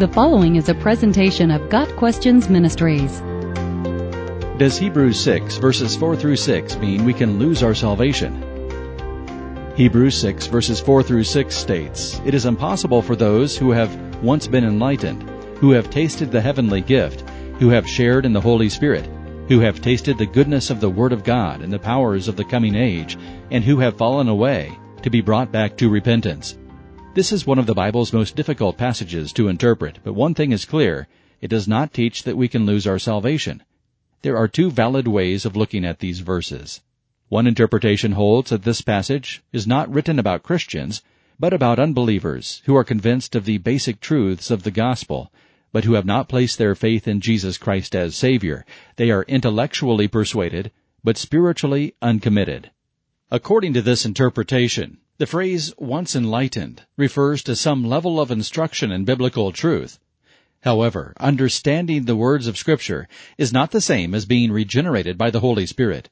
The following is a presentation of Got Questions Ministries. Does Hebrews 6 verses 4 through 6 mean we can lose our salvation? Hebrews 6 verses 4 through 6 states, It is impossible for those who have once been enlightened, who have tasted the heavenly gift, who have shared in the Holy Spirit, who have tasted the goodness of the Word of God and the powers of the coming age, and who have fallen away, to be brought back to repentance. This is one of the Bible's most difficult passages to interpret, but one thing is clear. It does not teach that we can lose our salvation. There are two valid ways of looking at these verses. One interpretation holds that this passage is not written about Christians, but about unbelievers who are convinced of the basic truths of the gospel, but who have not placed their faith in Jesus Christ as Savior. They are intellectually persuaded, but spiritually uncommitted. According to this interpretation, the phrase once enlightened refers to some level of instruction in biblical truth. However, understanding the words of Scripture is not the same as being regenerated by the Holy Spirit.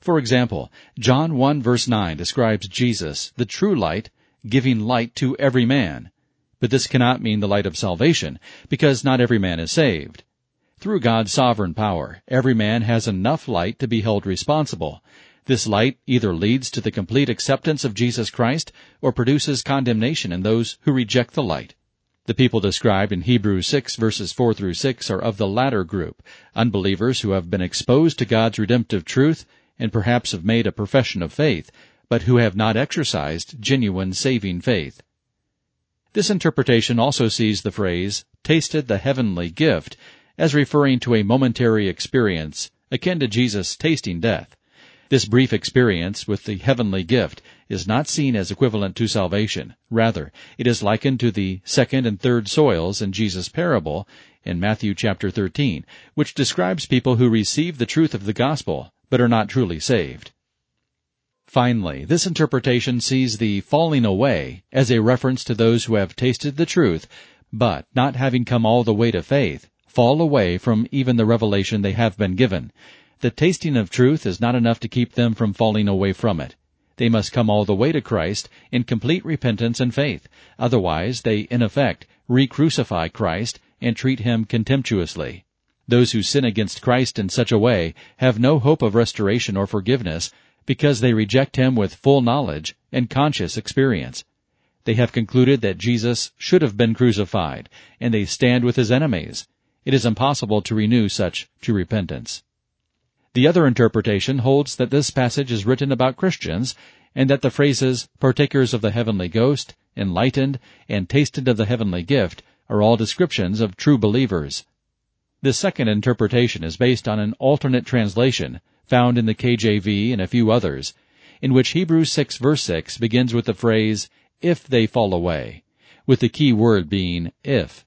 For example, John 1 verse 9 describes Jesus, the true light, giving light to every man. But this cannot mean the light of salvation, because not every man is saved. Through God's sovereign power, every man has enough light to be held responsible. This light either leads to the complete acceptance of Jesus Christ or produces condemnation in those who reject the light. The people described in Hebrews 6 verses 4 through 6 are of the latter group, unbelievers who have been exposed to God's redemptive truth and perhaps have made a profession of faith, but who have not exercised genuine saving faith. This interpretation also sees the phrase, tasted the heavenly gift, as referring to a momentary experience akin to Jesus tasting death. This brief experience with the heavenly gift is not seen as equivalent to salvation. Rather, it is likened to the second and third soils in Jesus' parable in Matthew chapter 13, which describes people who receive the truth of the gospel but are not truly saved. Finally, this interpretation sees the falling away as a reference to those who have tasted the truth, but, not having come all the way to faith, fall away from even the revelation they have been given. The tasting of truth is not enough to keep them from falling away from it. They must come all the way to Christ in complete repentance and faith. Otherwise, they, in effect, re-crucify Christ and treat him contemptuously. Those who sin against Christ in such a way have no hope of restoration or forgiveness because they reject him with full knowledge and conscious experience. They have concluded that Jesus should have been crucified, and they stand with his enemies. It is impossible to renew such to repentance. The other interpretation holds that this passage is written about Christians and that the phrases partakers of the heavenly ghost, enlightened, and tasted of the heavenly gift are all descriptions of true believers. The second interpretation is based on an alternate translation found in the KJV and a few others, in which Hebrews 6 verse 6 begins with the phrase, if they fall away, with the key word being if.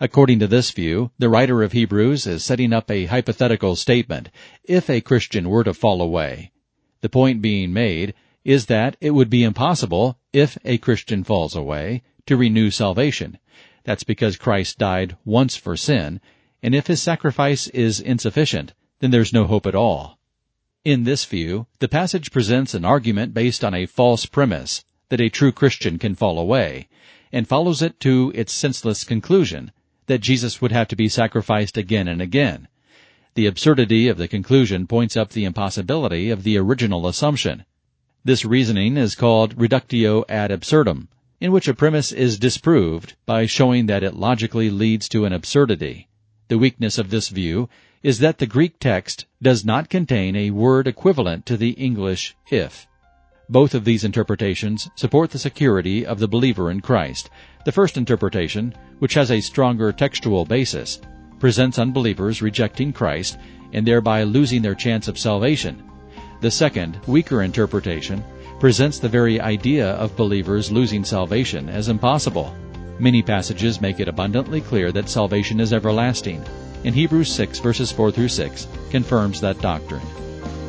According to this view, the writer of Hebrews is setting up a hypothetical statement, if a Christian were to fall away. The point being made is that it would be impossible, if a Christian falls away, to renew salvation. That's because Christ died once for sin, and if his sacrifice is insufficient, then there's no hope at all. In this view, the passage presents an argument based on a false premise that a true Christian can fall away, and follows it to its senseless conclusion that Jesus would have to be sacrificed again and again. The absurdity of the conclusion points up the impossibility of the original assumption. This reasoning is called reductio ad absurdum, in which a premise is disproved by showing that it logically leads to an absurdity. The weakness of this view is that the Greek text does not contain a word equivalent to the English if. Both of these interpretations support the security of the believer in Christ. The first interpretation, which has a stronger textual basis, presents unbelievers rejecting Christ and thereby losing their chance of salvation. The second, weaker interpretation, presents the very idea of believers losing salvation as impossible. Many passages make it abundantly clear that salvation is everlasting, and Hebrews 6 verses 4 through 6 confirms that doctrine.